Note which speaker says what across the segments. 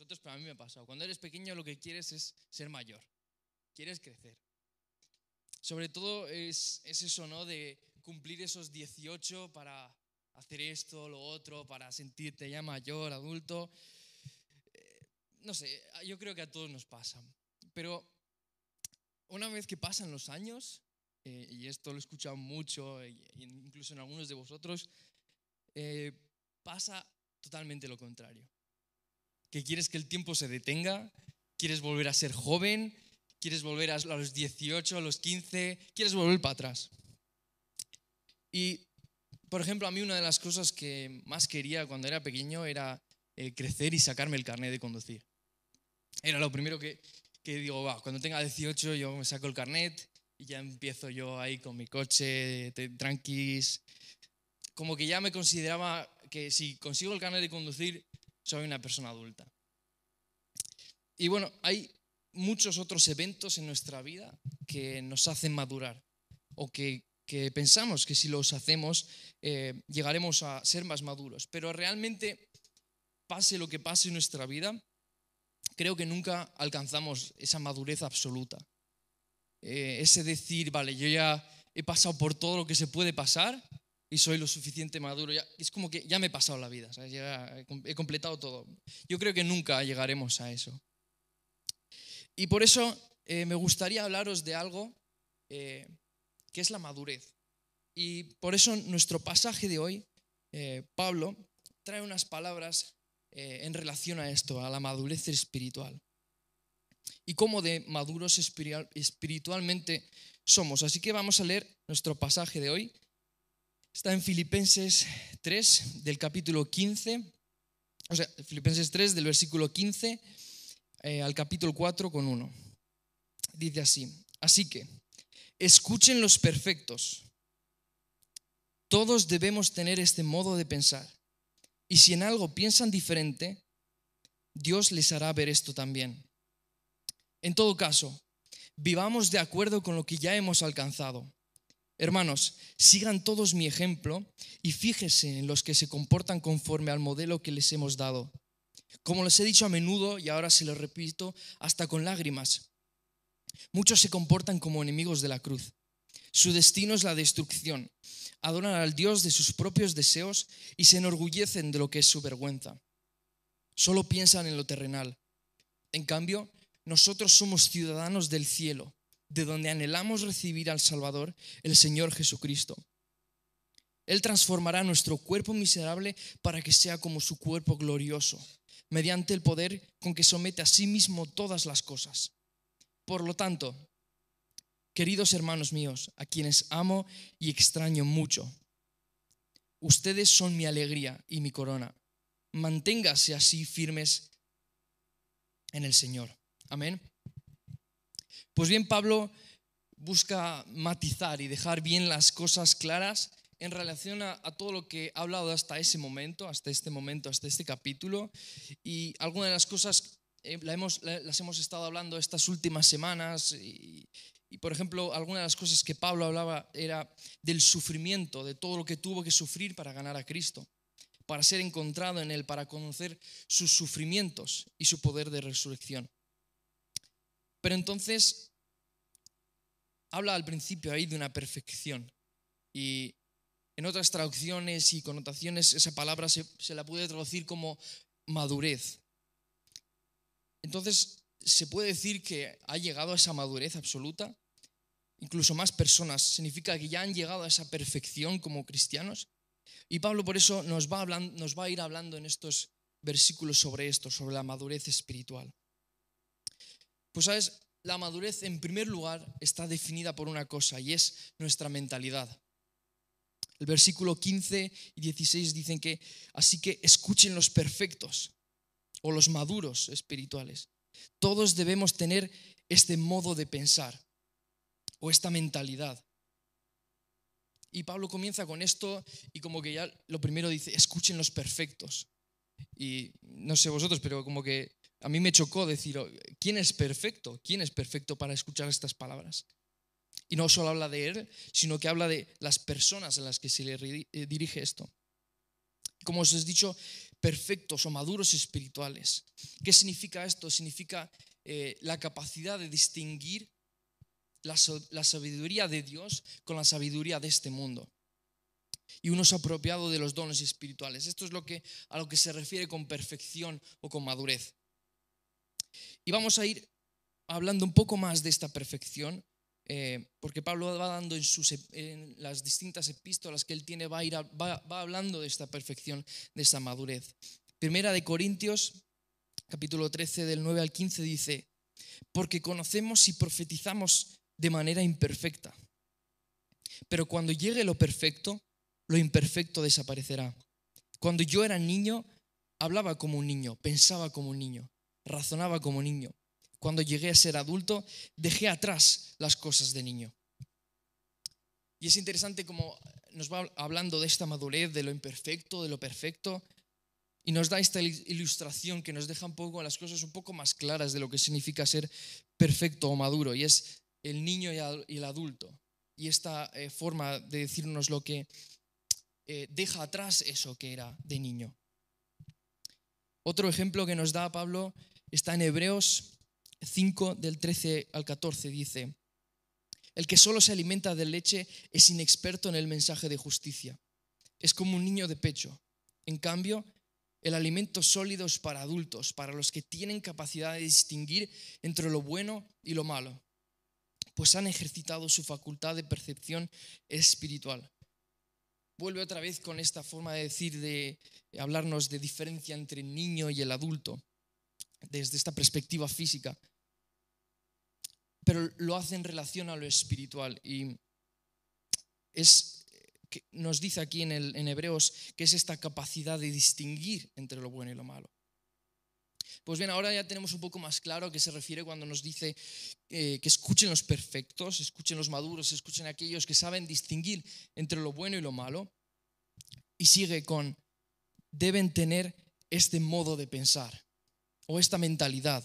Speaker 1: vosotros, pero a mí me ha pasado. Cuando eres pequeño lo que quieres es ser mayor, quieres crecer. Sobre todo es, es eso, ¿no? De cumplir esos 18 para hacer esto, lo otro, para sentirte ya mayor, adulto. Eh, no sé, yo creo que a todos nos pasa. Pero una vez que pasan los años, eh, y esto lo he escuchado mucho, incluso en algunos de vosotros, eh, pasa totalmente lo contrario. Que quieres que el tiempo se detenga, quieres volver a ser joven, quieres volver a los 18, a los 15, quieres volver para atrás. Y, por ejemplo, a mí una de las cosas que más quería cuando era pequeño era eh, crecer y sacarme el carnet de conducir. Era lo primero que, que digo, cuando tenga 18 yo me saco el carnet y ya empiezo yo ahí con mi coche, tranquis. Como que ya me consideraba que si consigo el carnet de conducir, soy una persona adulta. Y bueno, hay muchos otros eventos en nuestra vida que nos hacen madurar o que, pensamos que si los hacemos eh, llegaremos a ser más maduros. Pero realmente, pase lo que pase en nuestra vida, creo que nunca alcanzamos esa madurez absoluta. Eh, ese decir, vale, yo ya he pasado por todo lo que se puede pasar y soy lo suficiente maduro. Ya, es como que ya me he pasado la vida, Ya he completado todo. Yo creo que nunca llegaremos a eso. Y por eso eh, me gustaría hablaros de algo eh, que es la madurez. Y por eso nuestro pasaje de hoy, Pablo, trae unas palabras en relación a esto, a la madurez espiritual y cómo de maduros espiritualmente somos. Así que vamos a leer nuestro pasaje de hoy. Está en Filipenses 3 del capítulo 15, o sea, Filipenses 3 del versículo 15 eh, al capítulo 4 con 1. Dice así, así que escuchen los perfectos. Todos debemos tener este modo de pensar. Y si en algo piensan diferente, Dios les hará ver esto también. En todo caso, vivamos de acuerdo con lo que ya hemos alcanzado. Hermanos, sigan todos mi ejemplo y fíjense en los que se comportan conforme al modelo que les hemos dado. Como les he dicho a menudo y ahora se lo repito, hasta con lágrimas. Muchos se comportan como enemigos de la cruz. Su destino es la destrucción. Adoran al Dios de sus propios deseos y se enorgullecen de lo que es su vergüenza. Solo piensan en lo terrenal. En cambio, nosotros somos ciudadanos del cielo, de donde anhelamos recibir al Salvador, el Señor Jesucristo. Él transformará nuestro cuerpo miserable para que sea como su cuerpo glorioso, mediante el poder con que somete a sí mismo todas las cosas. Por lo tanto, queridos hermanos míos, a quienes amo y extraño mucho, ustedes son mi alegría y mi corona. Manténgase así firmes en el Señor. Amén. Pues bien, Pablo busca matizar y dejar bien las cosas claras en relación a, todo lo que ha hablado hasta ese momento, hasta este momento, hasta este capítulo. Y algunas de las cosas eh, las hemos estado hablando estas últimas semanas. Y, y, por ejemplo, algunas de las cosas que Pablo hablaba era del sufrimiento, de todo lo que tuvo que sufrir para ganar a Cristo, para ser encontrado en Él, para conocer sus sufrimientos y su poder de resurrección. Pero entonces habla al principio ahí de una perfección. Y en otras traducciones y connotaciones esa palabra se, la puede traducir como madurez. Entonces se puede decir que ha llegado a esa madurez absoluta. Incluso más personas. Significa que ya han llegado a esa perfección como cristianos. Y Pablo por eso nos va, nos va a ir hablando en estos versículos sobre esto, sobre la madurez espiritual. Pues sabes, la madurez en primer lugar está definida por una cosa y es nuestra mentalidad. El versículo 15 y 16 dicen que, así que escuchen los perfectos o los maduros espirituales. Todos debemos tener este modo de pensar o esta mentalidad. Y Pablo comienza con esto y como que ya lo primero dice, escuchen los perfectos. Y no sé vosotros, pero como que a mí me chocó decir, oh, ¿quién es perfecto? ¿Quién es perfecto para escuchar estas palabras? Y no solo habla de él, sino que habla de las personas a las que se le eh, dirige esto. Como os he dicho, perfectos o maduros espirituales. ¿Qué significa esto? Significa eh, la capacidad de distinguir la, la sabiduría de Dios con la sabiduría de este mundo y uno apropiado de los dones espirituales. Esto es lo que, a lo que se refiere con perfección o con madurez. Y vamos a ir hablando un poco más de esta perfección, eh, porque Pablo va dando en, las distintas epístolas que él tiene, va, ir va hablando de esta perfección, de esta madurez. Primera de Corintios, capítulo 13, del 9 al 15, dice, porque conocemos y profetizamos de manera imperfecta. Pero cuando llegue lo perfecto, lo imperfecto desaparecerá. Cuando yo era niño, hablaba como un niño, pensaba como un niño, razonaba como niño. Cuando llegué a ser adulto, dejé atrás las cosas de niño. Y es interesante como nos va hablando de esta madurez, de lo imperfecto, de lo perfecto, y nos da esta ilustración que nos deja un poco las cosas un poco más claras de lo que significa ser perfecto o maduro, y es el niño y el adulto. Y esta eh, forma de decirnos lo que eh, deja atrás eso que era de niño. Otro ejemplo que nos da Pablo está en Hebreos 5 del 13 al 14. Dice, el que solo se alimenta de leche es inexperto en el mensaje de justicia. Es como un niño de pecho. En cambio, el alimento sólido es para adultos, para los que tienen capacidad de distinguir entre lo bueno y lo malo, pues han ejercitado su facultad de percepción espiritual vuelve otra vez con esta forma de decir, de hablarnos de diferencia entre el niño y el adulto, desde esta perspectiva física. Pero lo hace en relación a lo espiritual. Y es, nos dice aquí en Hebreos que es esta capacidad de distinguir entre lo bueno y lo malo. Pues bien, ahora ya tenemos un poco más claro a qué se refiere cuando nos dice eh, que escuchen los perfectos, escuchen los maduros, escuchen aquellos que saben distinguir entre lo bueno y lo malo. Y sigue con, deben tener este modo de pensar o esta mentalidad.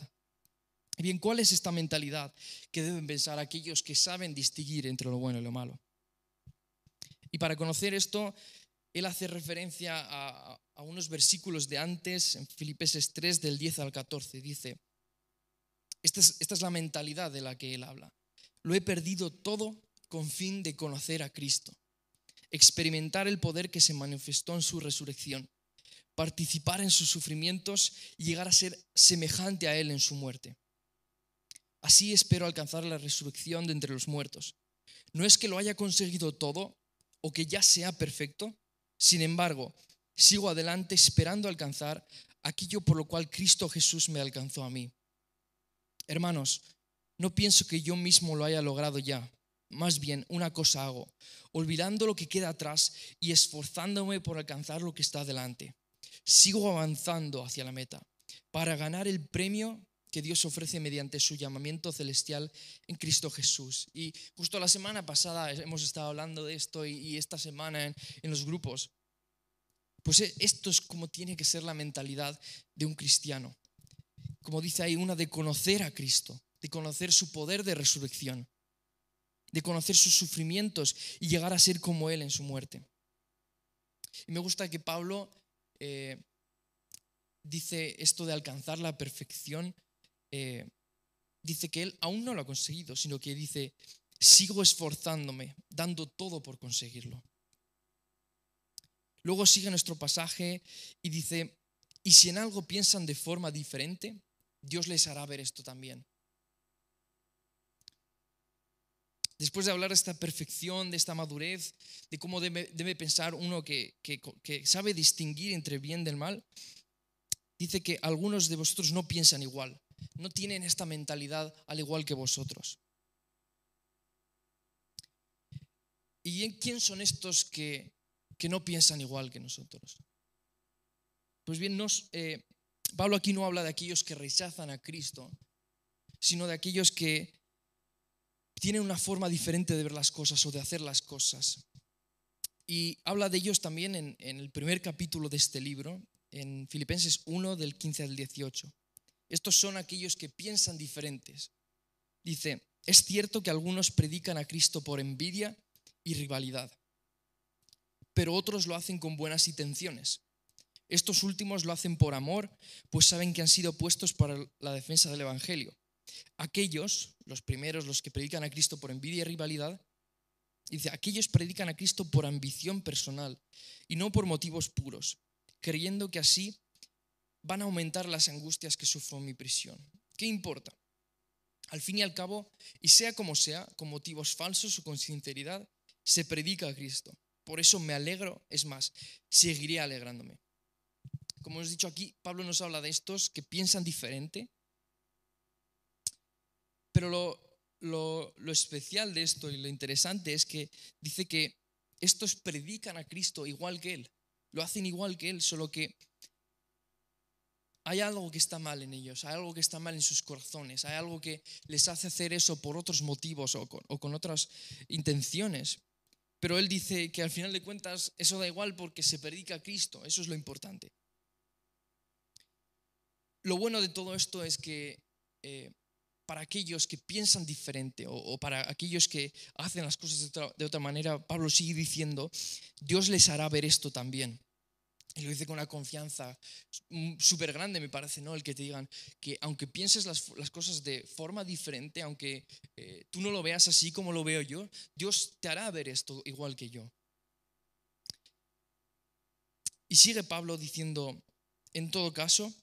Speaker 1: Bien, ¿cuál es esta mentalidad que deben pensar aquellos que saben distinguir entre lo bueno y lo malo? Y para conocer esto, él hace referencia a, unos versículos de antes, en Filipenses 3, del 10 al 14. Dice, esta es, esta es la mentalidad de la que él habla. Lo he perdido todo con fin de conocer a Cristo, experimentar el poder que se manifestó en su resurrección, participar en sus sufrimientos y llegar a ser semejante a Él en su muerte. Así espero alcanzar la resurrección de entre los muertos. No es que lo haya conseguido todo o que ya sea perfecto, sin embargo, sigo adelante esperando alcanzar aquello por lo cual Cristo Jesús me alcanzó a mí. Hermanos, no pienso que yo mismo lo haya logrado ya. Más bien, una cosa hago, olvidando lo que queda atrás y esforzándome por alcanzar lo que está delante. Sigo avanzando hacia la meta para ganar el premio que Dios ofrece mediante su llamamiento celestial en Cristo Jesús. Y justo la semana pasada hemos estado hablando de esto y, esta semana en, en los grupos. Pues e, esto es como tiene que ser la mentalidad de un cristiano. Como dice ahí, una de conocer a Cristo, de conocer su poder de resurrección, de conocer sus sufrimientos y llegar a ser como Él en su muerte. Y me gusta que Pablo eh, dice esto de alcanzar la perfección eh, dice que él aún no lo ha conseguido, sino que dice, sigo esforzándome, dando todo por conseguirlo. Luego sigue nuestro pasaje y dice, y si en algo piensan de forma diferente, Dios les hará ver esto también. Después de hablar de esta perfección, de esta madurez, de cómo debe, pensar uno que, sabe distinguir entre bien del mal, dice que algunos de vosotros no piensan igual no tienen esta mentalidad al igual que vosotros. ¿Y quién son estos que, no piensan igual que nosotros? Pues bien, eh, Pablo aquí no habla de aquellos que rechazan a Cristo, sino de aquellos que tienen una forma diferente de ver las cosas o de hacer las cosas. Y habla de ellos también en, el primer capítulo de este libro, en Filipenses 1 del 15 al 18. Estos son aquellos que piensan diferentes. Dice, es cierto que algunos predican a Cristo por envidia y rivalidad, pero otros lo hacen con buenas intenciones. Estos últimos lo hacen por amor, pues saben que han sido puestos para la defensa del Evangelio. Aquellos, los primeros, los que predican a Cristo por envidia y rivalidad, dice, aquellos predican a Cristo por ambición personal y no por motivos puros, creyendo que así van a aumentar las angustias que sufro en mi prisión. ¿Qué importa? Al fin y al cabo, y sea como sea, con motivos falsos o con sinceridad, se predica a Cristo. Por eso me alegro, es más, seguiré alegrándome. Como hemos dicho aquí, Pablo nos habla de estos que piensan diferente, pero lo, lo especial de esto y lo interesante es que dice que estos predican a Cristo igual que Él, lo hacen igual que Él, solo que hay algo que está mal en ellos, hay algo que está mal en sus corazones, hay algo que les hace hacer eso por otros motivos o con, otras intenciones. Pero él dice que al final de cuentas eso da igual porque se predica a Cristo, eso es lo importante. Lo bueno de todo esto es que eh, para aquellos que piensan diferente o, para aquellos que hacen las cosas de otra manera, Pablo sigue diciendo, Dios les hará ver esto también. Y lo dice con una confianza súper grande, me parece, ¿no? El que te digan que aunque pienses las, cosas de forma diferente, aunque eh, tú no lo veas así como lo veo yo, Dios te hará ver esto igual que yo. Y sigue Pablo diciendo, en todo caso,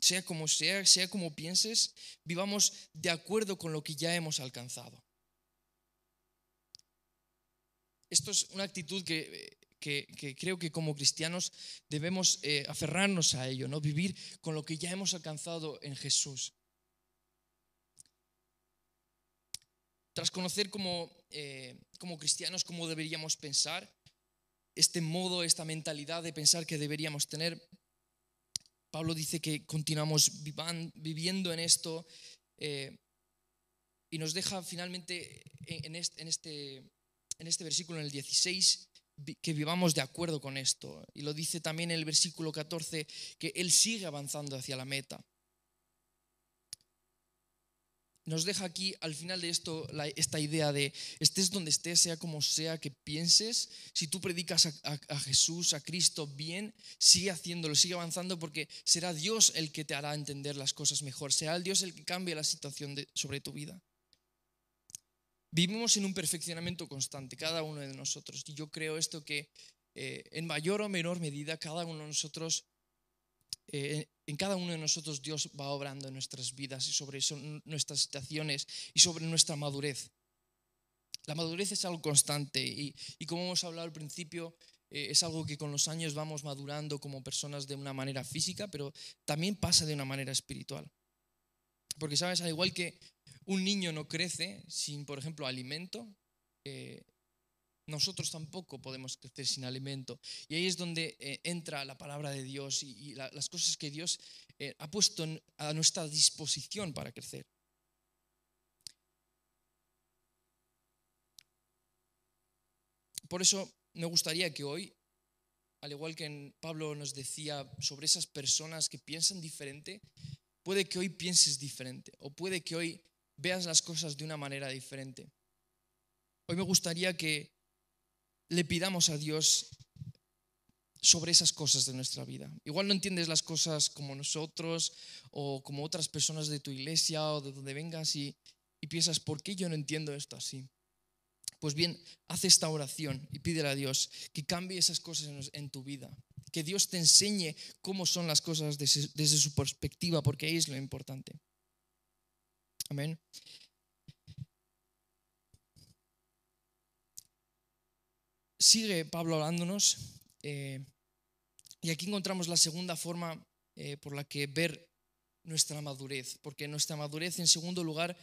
Speaker 1: sea como sea, sea como pienses, vivamos de acuerdo con lo que ya hemos alcanzado. Esto es una actitud que que, creo que como cristianos debemos eh, aferrarnos a ello, ¿no? vivir con lo que ya hemos alcanzado en Jesús. Tras conocer como, eh, como cristianos cómo deberíamos pensar, este modo, esta mentalidad de pensar que deberíamos tener, Pablo dice que continuamos viviendo en esto eh, y nos deja finalmente en este, en este, en este versículo, en el 16, que vivamos de acuerdo con esto. Y lo dice también en el versículo 14, que Él sigue avanzando hacia la meta. Nos deja aquí al final de esto esta idea de estés donde estés, sea como sea que pienses, si tú predicas a, Jesús, a Cristo bien, sigue haciéndolo, sigue avanzando porque será Dios el que te hará entender las cosas mejor, será el Dios el que cambie la situación sobre tu vida. Vivimos en un perfeccionamiento constante, cada uno de nosotros. Y yo creo esto que eh, en mayor o menor medida, cada uno de nosotros, eh, en cada uno de nosotros Dios va obrando en nuestras vidas y sobre eso, nuestras situaciones y sobre nuestra madurez. La madurez es algo constante y, como hemos hablado al principio, eh, es algo que con los años vamos madurando como personas de una manera física, pero también pasa de una manera espiritual. Porque, ¿sabes? Al igual que un niño no crece sin, por ejemplo, alimento, eh, nosotros tampoco podemos crecer sin alimento. Y ahí es donde eh, entra la palabra de Dios y, las cosas que Dios eh, ha puesto a nuestra disposición para crecer. Por eso me gustaría que hoy, al igual que Pablo nos decía sobre esas personas que piensan diferente, puede que hoy pienses diferente o puede que hoy veas las cosas de una manera diferente. Hoy me gustaría que le pidamos a Dios sobre esas cosas de nuestra vida. Igual no entiendes las cosas como nosotros o como otras personas de tu iglesia o de donde vengas y, piensas, ¿por qué yo no entiendo esto así? Pues bien, haz esta oración y pídele a Dios que cambie esas cosas en, tu vida, que Dios te enseñe cómo son las cosas desde, desde su perspectiva, porque ahí es lo importante. Amén. Sigue Pablo hablándonos eh, y aquí encontramos la segunda forma eh, por la que ver nuestra madurez, porque nuestra madurez en segundo lugar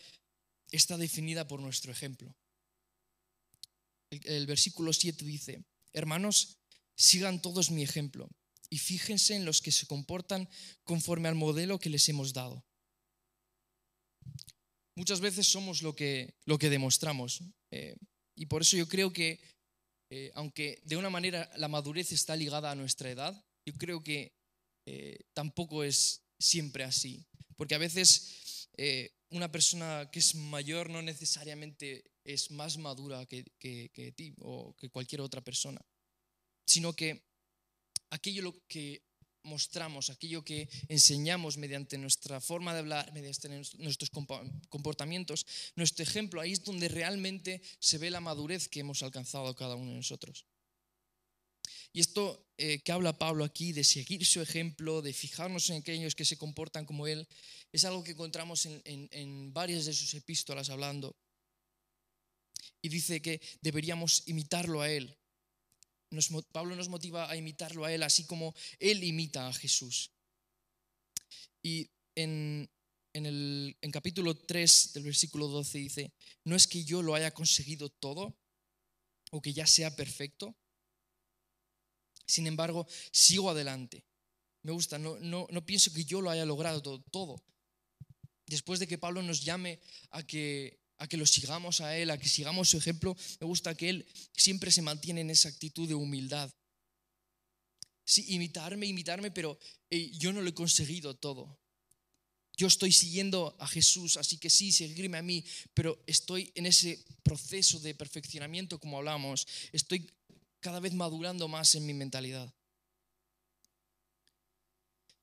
Speaker 1: está definida por nuestro ejemplo. El, versículo 7 dice, hermanos, sigan todos mi ejemplo y fíjense en los que se comportan conforme al modelo que les hemos dado muchas veces somos lo que, lo que demostramos. Eh, y por eso yo creo que, eh, aunque de una manera la madurez está ligada a nuestra edad, yo creo que eh, tampoco es siempre así. Porque a veces una persona que es mayor no necesariamente es más madura que, que ti o que cualquier otra persona, sino que aquello lo que mostramos, aquello que enseñamos mediante nuestra forma de hablar, mediante nuestros comportamientos, nuestro ejemplo, ahí es donde realmente se ve la madurez que hemos alcanzado cada uno de nosotros. Y esto eh, que habla Pablo aquí, de seguir su ejemplo, de fijarnos en aquellos que se comportan como él, es algo que encontramos en, en varias de sus epístolas hablando. Y dice que deberíamos imitarlo a él, Pablo nos motiva a imitarlo a Él, así como Él imita a Jesús. Y en, el en capítulo 3 del versículo 12 dice, no es que yo lo haya conseguido todo o que ya sea perfecto, sin embargo, sigo adelante. Me gusta, no, no, no pienso que yo lo haya logrado todo, todo. Después de que Pablo nos llame a que a que lo sigamos a Él, a que sigamos su ejemplo. Me gusta que Él siempre se mantiene en esa actitud de humildad. Sí, imitarme, imitarme, pero yo no lo he conseguido todo. Yo estoy siguiendo a Jesús, así que sí, seguirme a mí, pero estoy en ese proceso de perfeccionamiento, como hablamos. Estoy cada vez madurando más en mi mentalidad.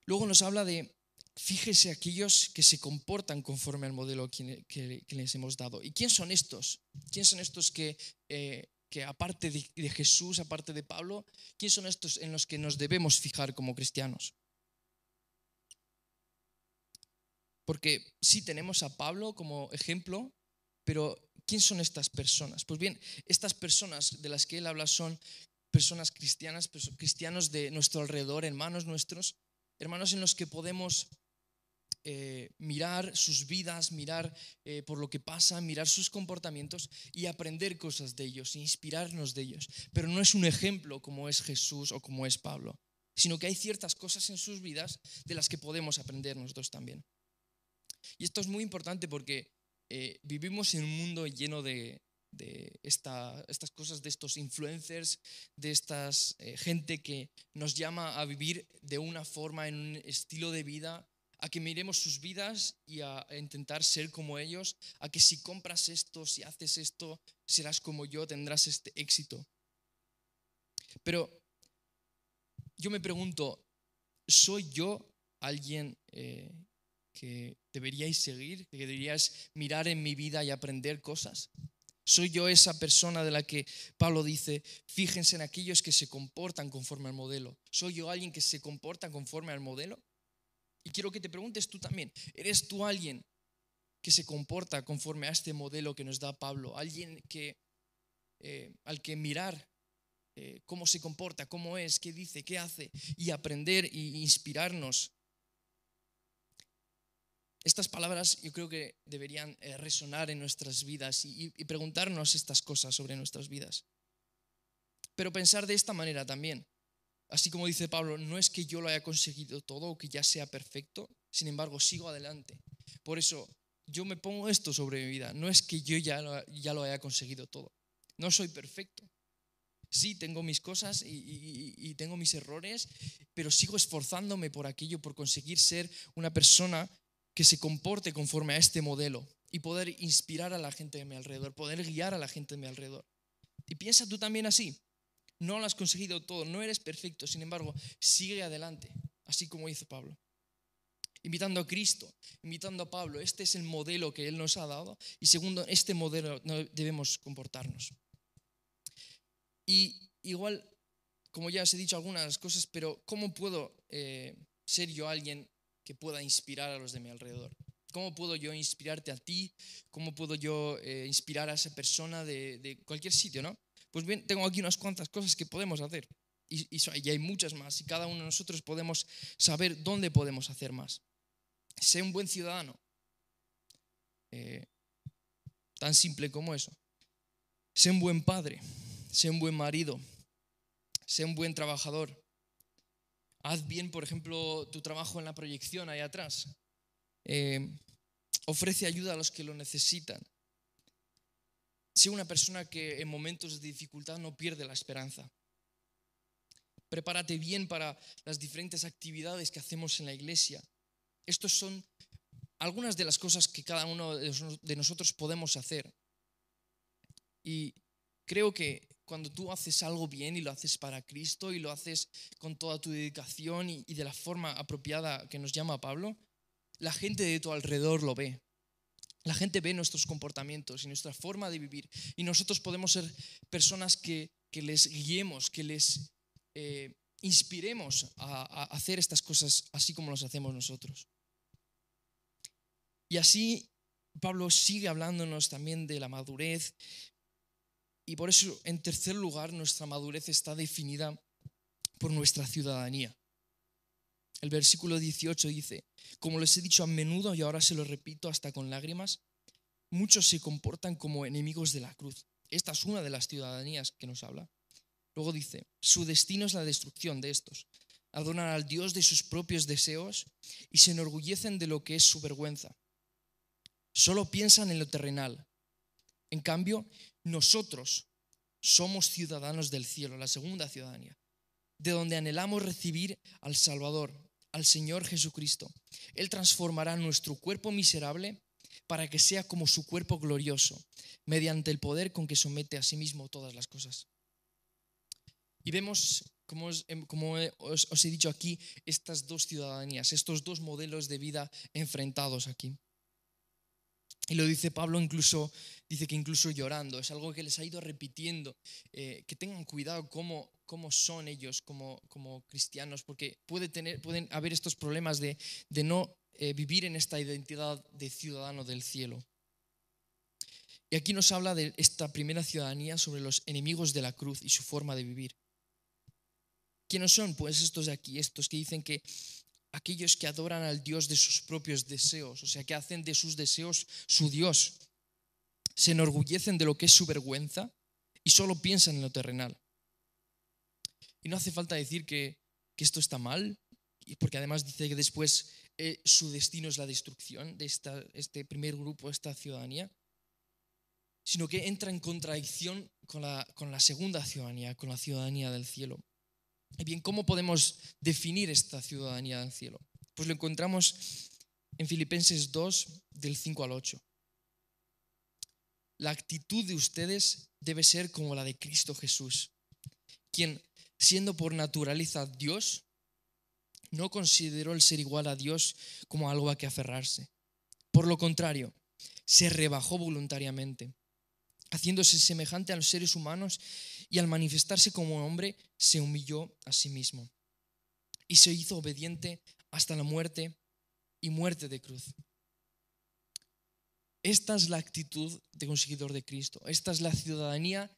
Speaker 1: Luego nos habla de fíjese aquellos que se comportan conforme al modelo que, les hemos dado. ¿Y quién son estos? ¿Quién son estos que, eh, que aparte de, de, Jesús, aparte de Pablo, quién son estos en los que nos debemos fijar como cristianos? Porque sí tenemos a Pablo como ejemplo, pero ¿quién son estas personas? Pues bien, estas personas de las que él habla son personas cristianas, cristianos de nuestro alrededor, hermanos nuestros, hermanos en los que podemos eh, mirar sus vidas, mirar eh, por lo que pasa, mirar sus comportamientos y aprender cosas de ellos, inspirarnos de ellos. Pero no es un ejemplo como es Jesús o como es Pablo, sino que hay ciertas cosas en sus vidas de las que podemos aprender nosotros también. Y esto es muy importante porque eh, vivimos en un mundo lleno de, estas cosas, de estos influencers, de esta gente que nos llama a vivir de una forma, en un estilo de vida a que miremos sus vidas y a, intentar ser como ellos, a que si compras esto, si haces esto, serás como yo, tendrás este éxito. Pero yo me pregunto, ¿soy yo alguien eh, que deberíais seguir, que deberíais mirar en mi vida y aprender cosas? ¿Soy yo esa persona de la que Pablo dice, fíjense en aquellos que se comportan conforme al modelo? ¿Soy yo alguien que se comporta conforme al modelo? Y quiero que te preguntes tú también, ¿eres tú alguien que se comporta conforme a este modelo que nos da Pablo? Alguien que, eh, al que mirar eh, cómo se comporta, cómo es, qué dice, qué hace, y aprender e inspirarnos. Estas palabras yo creo que deberían eh, resonar en nuestras vidas y preguntarnos estas cosas sobre nuestras vidas. Pero pensar de esta manera también. Así como dice Pablo, no es que yo lo haya conseguido todo o que ya sea perfecto, sin embargo sigo adelante. Por eso yo me pongo esto sobre mi vida, no es que yo ya lo, ya lo haya conseguido todo, no soy perfecto. Sí, tengo mis cosas y, y tengo mis errores, pero sigo esforzándome por aquello, por conseguir ser una persona que se comporte conforme a este modelo y poder inspirar a la gente de mi alrededor, poder guiar a la gente de mi alrededor. Y piensa tú también así. No lo has conseguido todo, no eres perfecto, sin embargo, sigue adelante, así como hizo Pablo. Invitando a Cristo, invitando a Pablo, este es el modelo que Él nos ha dado y segundo, este modelo debemos comportarnos. Y igual, como ya os he dicho algunas cosas, pero ¿cómo puedo eh, ser yo alguien que pueda inspirar a los de mi alrededor? ¿Cómo puedo yo inspirarte a ti? ¿Cómo puedo yo eh, inspirar a esa persona de, de, cualquier sitio, no? Pues bien, tengo aquí unas cuantas cosas que podemos hacer. Y, hay muchas más. Y cada uno de nosotros podemos saber dónde podemos hacer más. Sé un buen ciudadano. Eh, tan simple como eso. Sé un buen padre. Sé un buen marido. Sé un buen trabajador. Haz bien, por ejemplo, tu trabajo en la proyección ahí atrás. Eh, ofrece ayuda a los que lo necesitan. Sé una persona que en momentos de dificultad no pierde la esperanza. Prepárate bien para las diferentes actividades que hacemos en la iglesia. Estas son algunas de las cosas que cada uno de nosotros podemos hacer. Y creo que cuando tú haces algo bien y lo haces para Cristo y lo haces con toda tu dedicación y de la forma apropiada que nos llama Pablo, la gente de tu alrededor lo ve. La gente ve nuestros comportamientos y nuestra forma de vivir. Y nosotros podemos ser personas que, que les guiemos, que les eh, inspiremos a, a hacer estas cosas así como las hacemos nosotros. Y así Pablo sigue hablándonos también de la madurez. Y por eso, en tercer lugar, nuestra madurez está definida por nuestra ciudadanía. El versículo 18 dice, como les he dicho a menudo y ahora se lo repito hasta con lágrimas, muchos se comportan como enemigos de la cruz. Esta es una de las ciudadanías que nos habla. Luego dice, su destino es la destrucción de estos. Adoran al Dios de sus propios deseos y se enorgullecen de lo que es su vergüenza. Solo piensan en lo terrenal. En cambio, nosotros somos ciudadanos del cielo, la segunda ciudadanía, de donde anhelamos recibir al Salvador, al Señor Jesucristo. Él transformará nuestro cuerpo miserable para que sea como su cuerpo glorioso, mediante el poder con que somete a sí mismo todas las cosas. Y vemos, como, os, os he dicho aquí, estas dos ciudadanías, estos dos modelos de vida enfrentados aquí. Y lo dice Pablo incluso, dice que incluso llorando, es algo que les ha ido repitiendo, eh, que tengan cuidado cómo, cómo son ellos como, cristianos, porque tener, pueden haber estos problemas de, de no eh, vivir en esta identidad de ciudadano del cielo. Y aquí nos habla de esta primera ciudadanía sobre los enemigos de la cruz y su forma de vivir. ¿Quiénes son? Pues estos de aquí, estos que dicen que aquellos que adoran al Dios de sus propios deseos, o sea, que hacen de sus deseos su Dios, se enorgullecen de lo que es su vergüenza y solo piensan en lo terrenal. Y no hace falta decir que, esto está mal, porque además dice que después eh, su destino es la destrucción de esta, este primer grupo, esta ciudadanía, sino que entra en contradicción con la, con la segunda ciudadanía, con la ciudadanía del cielo. Y bien, ¿cómo podemos definir esta ciudadanía del cielo? Pues lo encontramos en Filipenses 2, del 5 al 8. La actitud de ustedes debe ser como la de Cristo Jesús, quien, siendo por naturaleza Dios, no consideró el ser igual a Dios como algo a que aferrarse. Por lo contrario, se rebajó voluntariamente, haciéndose semejante a los seres humanos y al manifestarse como hombre se humilló a sí mismo y se hizo obediente hasta la muerte y muerte de cruz. Esta es la actitud de un seguidor de Cristo. Esta es la ciudadanía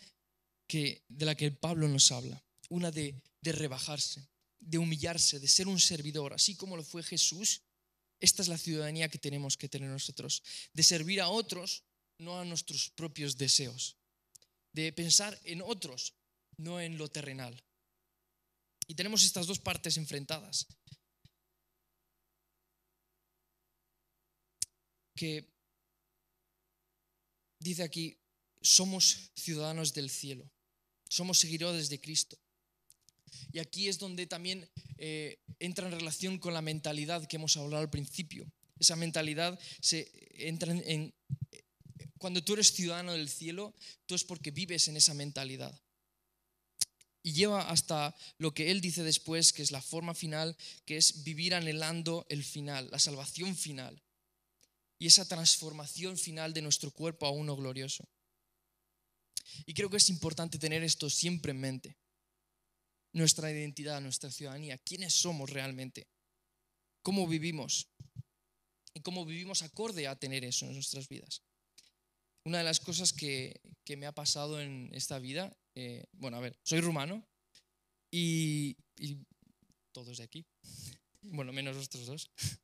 Speaker 1: de la que Pablo nos habla. Una de, rebajarse, de humillarse, de ser un servidor, así como lo fue Jesús. Esta es la ciudadanía que tenemos que tener nosotros, de servir a otros, no a nuestros propios deseos de pensar en otros, no en lo terrenal. Y tenemos estas dos partes enfrentadas. Que dice aquí, somos ciudadanos del cielo, somos seguidores de Cristo. Y aquí es donde también eh, entra en relación con la mentalidad que hemos hablado al principio. Esa mentalidad se entra en, cuando tú eres ciudadano del cielo, tú es porque vives en esa mentalidad. Y lleva hasta lo que él dice después, que es la forma final, que es vivir anhelando el final, la salvación final. Y esa transformación final de nuestro cuerpo a uno glorioso. Y creo que es importante tener esto siempre en mente. Nuestra identidad, nuestra ciudadanía, quiénes somos realmente, cómo vivimos y cómo vivimos acorde a tener eso en nuestras vidas. Una de las cosas que, me ha pasado en esta vida, eh, bueno, a ver, soy rumano y, todos de aquí, bueno, menos nosotros dos.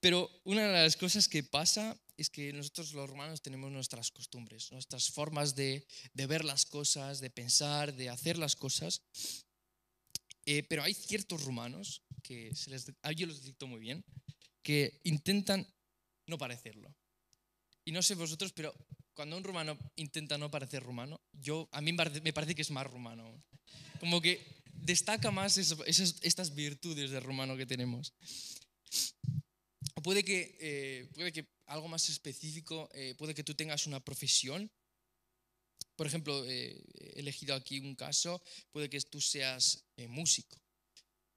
Speaker 1: Pero una de las cosas que pasa es que nosotros los rumanos tenemos nuestras costumbres, nuestras formas de, ver las cosas, de pensar, de hacer las cosas. Eh, pero hay ciertos rumanos que se les, yo los dicto muy bien, que intentan no parecerlo. Y no sé vosotros, pero cuando un rumano intenta no parecer rumano, yo, a mí me parece que es más rumano. Como que destaca más esas, estas virtudes de rumano que tenemos. Puede que, eh, puede que algo más específico, eh, puede que tú tengas una profesión. Por ejemplo, eh, he elegido aquí un caso, puede que tú seas eh, músico.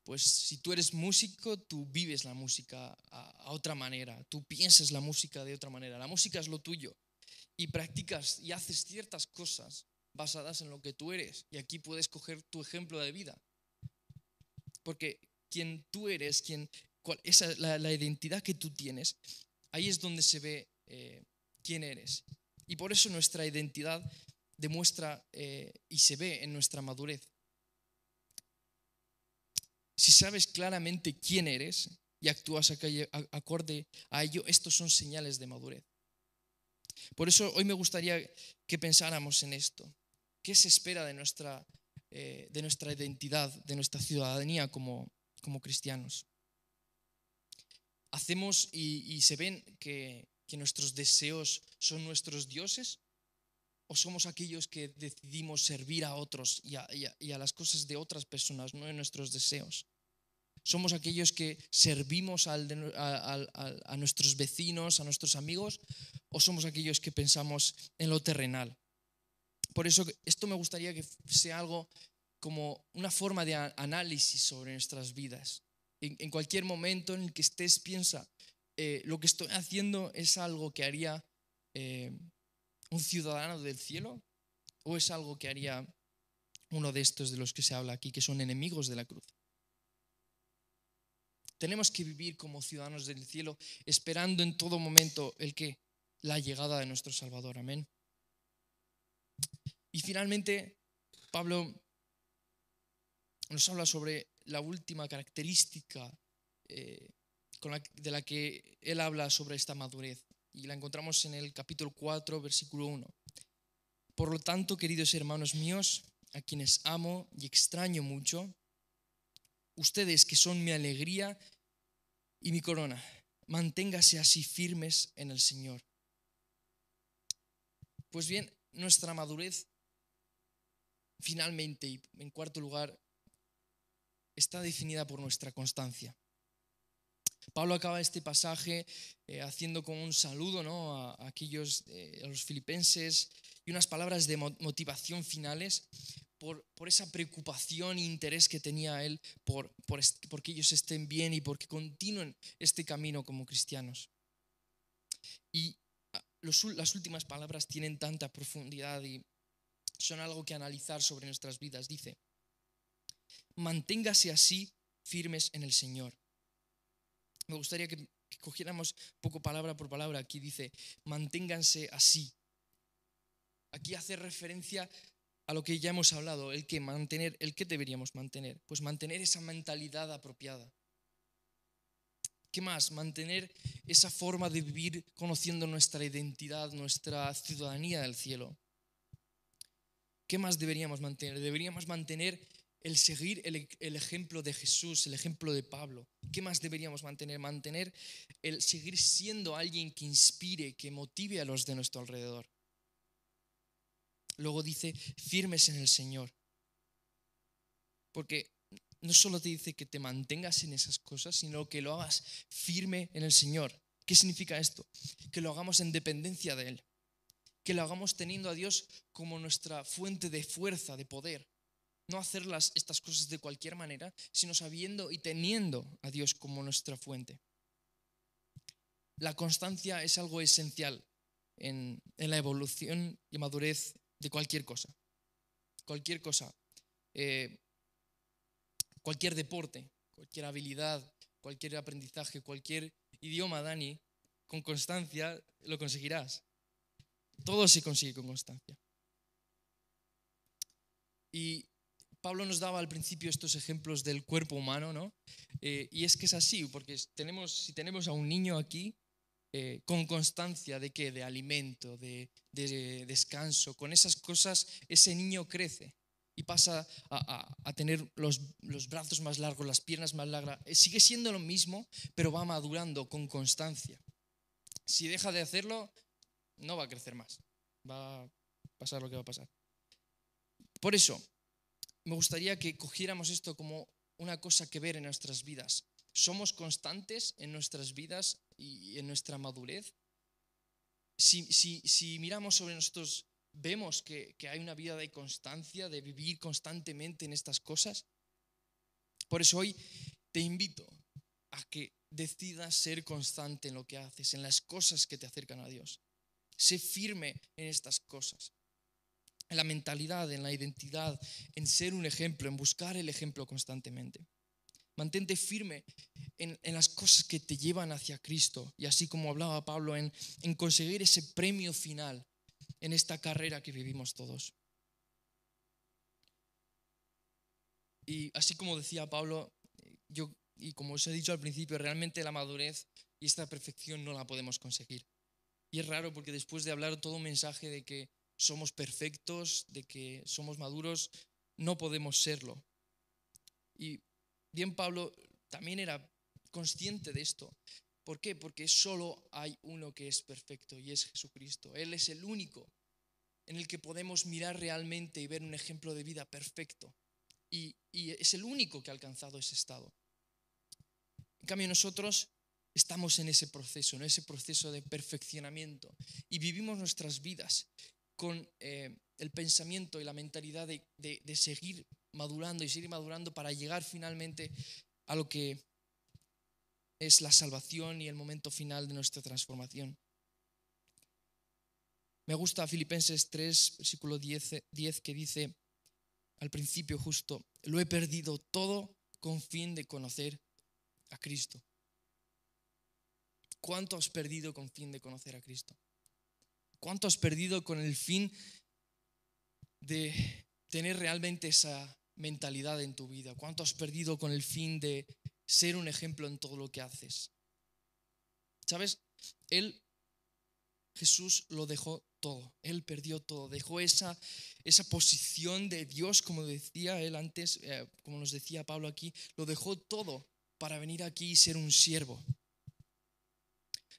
Speaker 1: Pues si tú eres músico, tú vives la música a, otra manera, tú piensas la música de otra manera. La música es lo tuyo y practicas y haces ciertas cosas basadas en lo que tú eres. Y aquí puedes coger tu ejemplo de vida. Porque quien tú eres, quien, cuál, esa, la identidad que tú tienes, ahí es donde se ve eh, quién eres. Y por eso nuestra identidad demuestra eh, y se ve en nuestra madurez. Si sabes claramente quién eres y actúas acorde a ello, estos son señales de madurez. Por eso hoy me gustaría que pensáramos en esto. ¿Qué se espera de nuestra, eh, de nuestra identidad, de nuestra ciudadanía como, como cristianos? ¿Hacemos y, se ven que, nuestros deseos son nuestros dioses? ¿O somos aquellos que decidimos servir a otros y a, las cosas de otras personas, no en nuestros deseos? ¿Somos aquellos que servimos de, a, nuestros vecinos, a nuestros amigos? ¿O somos aquellos que pensamos en lo terrenal? Por eso esto me gustaría que sea algo como una forma de análisis sobre nuestras vidas. En, cualquier momento en el que estés, piensa, eh, lo que estoy haciendo es algo que haría eh, un ciudadano del cielo o es algo que haría uno de estos de los que se habla aquí, que son enemigos de la cruz. Tenemos que vivir como ciudadanos del cielo, esperando en todo momento el que la llegada de nuestro Salvador. Amén. Y finalmente, Pablo nos habla sobre la última característica eh, de la que él habla sobre esta madurez. Y la encontramos en el capítulo 4, versículo 1. Por lo tanto, queridos hermanos míos, a quienes amo y extraño mucho, ustedes que son mi alegría y mi corona, manténgase así firmes en el Señor. Pues bien, nuestra madurez, finalmente y en cuarto lugar, está definida por nuestra constancia. Pablo acaba este pasaje eh, haciendo como un saludo ¿no? a, aquellos, eh, a los filipenses y unas palabras de motivación finales por, esa preocupación e interés que tenía él por, por, por que ellos estén bien y porque continúen este camino como cristianos. Y ah, las últimas palabras tienen tanta profundidad y son algo que analizar sobre nuestras vidas. Dice, manténgase así firmes en el Señor me gustaría que, cogiéramos poco palabra por palabra. Aquí dice, manténganse así. Aquí hace referencia a lo que ya hemos hablado, el que mantener, el que deberíamos mantener, pues mantener esa mentalidad apropiada. ¿Qué más? Mantener esa forma de vivir conociendo nuestra identidad, nuestra ciudadanía del cielo. ¿Qué más deberíamos mantener? Deberíamos mantener el seguir el, ejemplo de Jesús, el ejemplo de Pablo. ¿Qué más deberíamos mantener? Mantener el seguir siendo alguien que inspire, que motive a los de nuestro alrededor. Luego dice, firmes en el Señor. Porque no solo te dice que te mantengas en esas cosas, sino que lo hagas firme en el Señor. ¿Qué significa esto? Que lo hagamos en dependencia de Él. Que lo hagamos teniendo a Dios como nuestra fuente de fuerza, de poder no hacer estas cosas de cualquier manera, sino sabiendo y teniendo a Dios como nuestra fuente. La constancia es algo esencial en, la evolución y madurez de cualquier cosa. Cualquier cosa. Eh, cualquier deporte, cualquier habilidad, cualquier aprendizaje, cualquier idioma, Dani, con constancia lo conseguirás. Todo se consigue con constancia. Y Pablo nos daba al principio estos ejemplos del cuerpo humano, ¿no? Eh, y es que es así, porque tenemos, si tenemos a un niño aquí, eh, con constancia de qué, de alimento, de, descanso, con esas cosas, ese niño crece y pasa a, tener los, brazos más largos, las piernas más largas. Eh, sigue siendo lo mismo, pero va madurando con constancia. Si deja de hacerlo, no va a crecer más. Va a pasar lo que va a pasar. Por eso, me gustaría que cogiéramos esto como una cosa que ver en nuestras vidas. ¿Somos constantes en nuestras vidas y en nuestra madurez? Si, si, si miramos sobre nosotros vemos que, que hay una vida de constancia, de vivir constantemente en estas cosas. Por eso hoy te invito a que decidas ser constante en lo que haces, en las cosas que te acercan a Dios. Sé firme en estas cosas, en la mentalidad, en la identidad, en ser un ejemplo, en buscar el ejemplo constantemente. Mantente firme en, las cosas que te llevan hacia Cristo y así como hablaba Pablo, en, en conseguir ese premio final en esta carrera que vivimos todos. Y así como decía Pablo, yo, y como os he dicho al principio, realmente la madurez y esta perfección no la podemos conseguir. Y es raro porque después de hablar todo un mensaje de que somos perfectos, de que somos maduros, no podemos serlo. Y bien Pablo también era consciente de esto. ¿Por qué? Porque solo hay uno que es perfecto y es Jesucristo. Él es el único en el que podemos mirar realmente y ver un ejemplo de vida perfecto. Y, y es el único que ha alcanzado ese estado. En cambio, nosotros estamos en ese proceso, en ese proceso de perfeccionamiento y vivimos nuestras vidas con eh, el pensamiento y la mentalidad de, de seguir madurando y seguir madurando para llegar finalmente a lo que es la salvación y el momento final de nuestra transformación. Me gusta Filipenses 3, versículo 10, 10, que dice al principio justo, lo he perdido todo con fin de conocer a Cristo. ¿Cuánto has perdido con fin de conocer a Cristo? ¿Cuánto has perdido con el fin de tener realmente esa mentalidad en tu vida? ¿Cuánto has perdido con el fin de ser un ejemplo en todo lo que haces? ¿Sabes? Él, Jesús, lo dejó todo. Él perdió todo. Dejó esa, esa posición de Dios, como decía él antes, eh, como nos decía Pablo aquí, lo dejó todo para venir aquí y ser un siervo.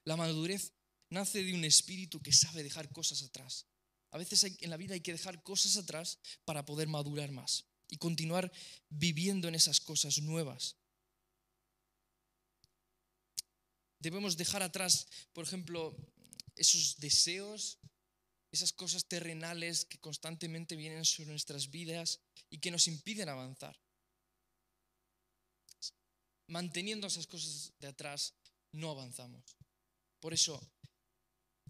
Speaker 1: La madurez nace de un espíritu que sabe dejar cosas atrás. A veces en la vida hay que dejar cosas atrás para poder madurar más y continuar viviendo en esas cosas nuevas. Debemos dejar atrás, por ejemplo, esos deseos, esas cosas terrenales que constantemente vienen sobre nuestras vidas y que nos impiden avanzar. Manteniendo esas cosas de atrás, no avanzamos. Por eso,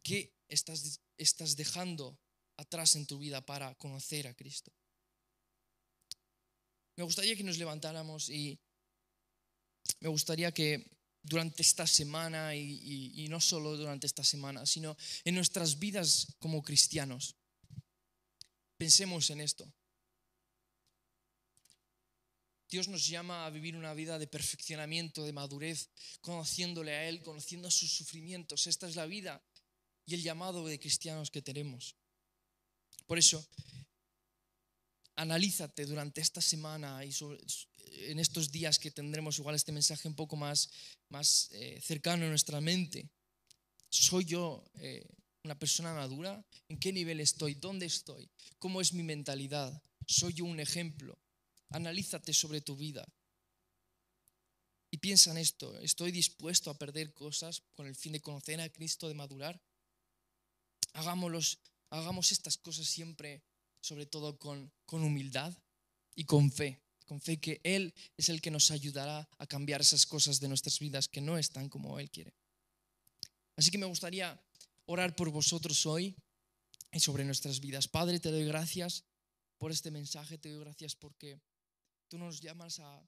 Speaker 1: ¿qué estás, estás dejando atrás en tu vida para conocer a Cristo? Me gustaría que nos levantáramos y me gustaría que durante esta semana y, no solo durante esta semana, sino en nuestras vidas como cristianos, pensemos en esto. Dios nos llama a vivir una vida de perfeccionamiento, de madurez, conociéndole a Él, conociendo sus sufrimientos. Esta es la vida y el llamado de cristianos que tenemos. Por eso, analízate durante esta semana y en estos días que tendremos igual este mensaje un poco más, más eh, cercano a nuestra mente. ¿Soy yo eh, una persona madura? ¿En qué nivel estoy? ¿Dónde estoy? ¿Cómo es mi mentalidad? ¿Soy yo un ejemplo? Analízate sobre tu vida. Y piensa en esto, ¿estoy dispuesto a perder cosas con el fin de conocer a Cristo, de madurar? Hagámoslos, hagamos estas cosas siempre sobre todo con, con humildad y con fe, con fe que Él es el que nos ayudará a cambiar esas cosas de nuestras vidas que no están como Él quiere. Así que me gustaría orar por vosotros hoy y sobre nuestras vidas. Padre, te doy gracias por este mensaje, te doy gracias porque tú nos llamas a,